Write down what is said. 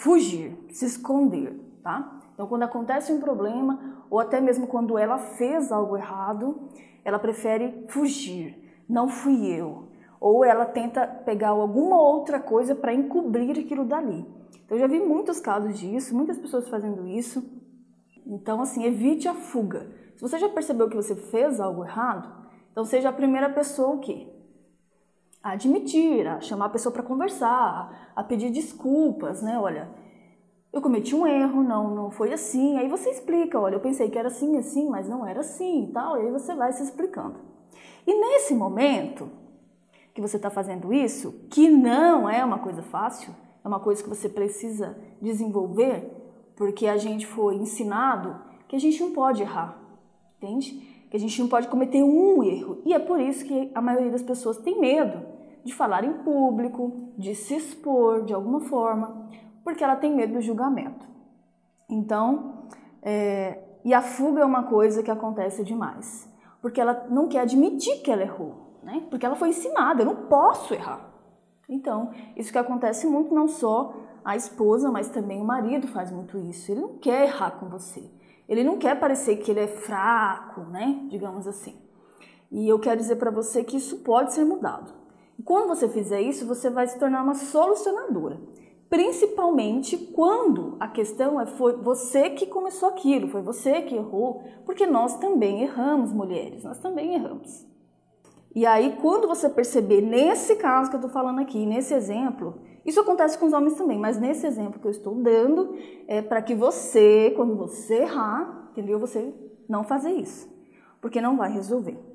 fugir, se esconder, tá? Então, quando acontece um problema, ou até mesmo quando ela fez algo errado, ela prefere fugir. Não fui eu. Ou ela tenta pegar alguma outra coisa para encobrir aquilo dali. Então, eu já vi muitos casos disso, muitas pessoas fazendo isso. Então, assim, evite a fuga. Se você já percebeu que você fez algo errado, então seja a primeira pessoa o quê? A admitir, a chamar a pessoa para conversar, a pedir desculpas, né? Olha, eu cometi um erro, não, não foi assim. Aí você explica, olha, eu pensei que era assim, assim, mas não era assim e tal. E aí você vai se explicando. E nesse momento que você está fazendo isso, que não é uma coisa fácil, é uma coisa que você precisa desenvolver, porque a gente foi ensinado que a gente não pode errar, entende? Que a gente não pode cometer um erro. E é por isso que a maioria das pessoas tem medo de falar em público, de se expor de alguma forma, porque ela tem medo do julgamento. Então, é, e a fuga é uma coisa que acontece demais, porque ela não quer admitir que ela errou, né? Porque ela foi ensinada, eu não posso errar. Então, isso que acontece muito, não só a esposa, mas também o marido faz muito isso. Ele não quer errar com você. Ele não quer parecer que ele é fraco, né? Digamos assim. E eu quero dizer para você que isso pode ser mudado. E quando você fizer isso, você vai se tornar uma solucionadora. Principalmente quando a questão é foi você que começou aquilo, foi você que errou, porque nós também erramos, mulheres, nós também erramos. E aí, quando você perceber, nesse caso que eu estou falando aqui, nesse exemplo, isso acontece com os homens também, mas nesse exemplo que eu estou dando, é para que você, quando você errar, entendeu? Você não fazer isso, porque não vai resolver.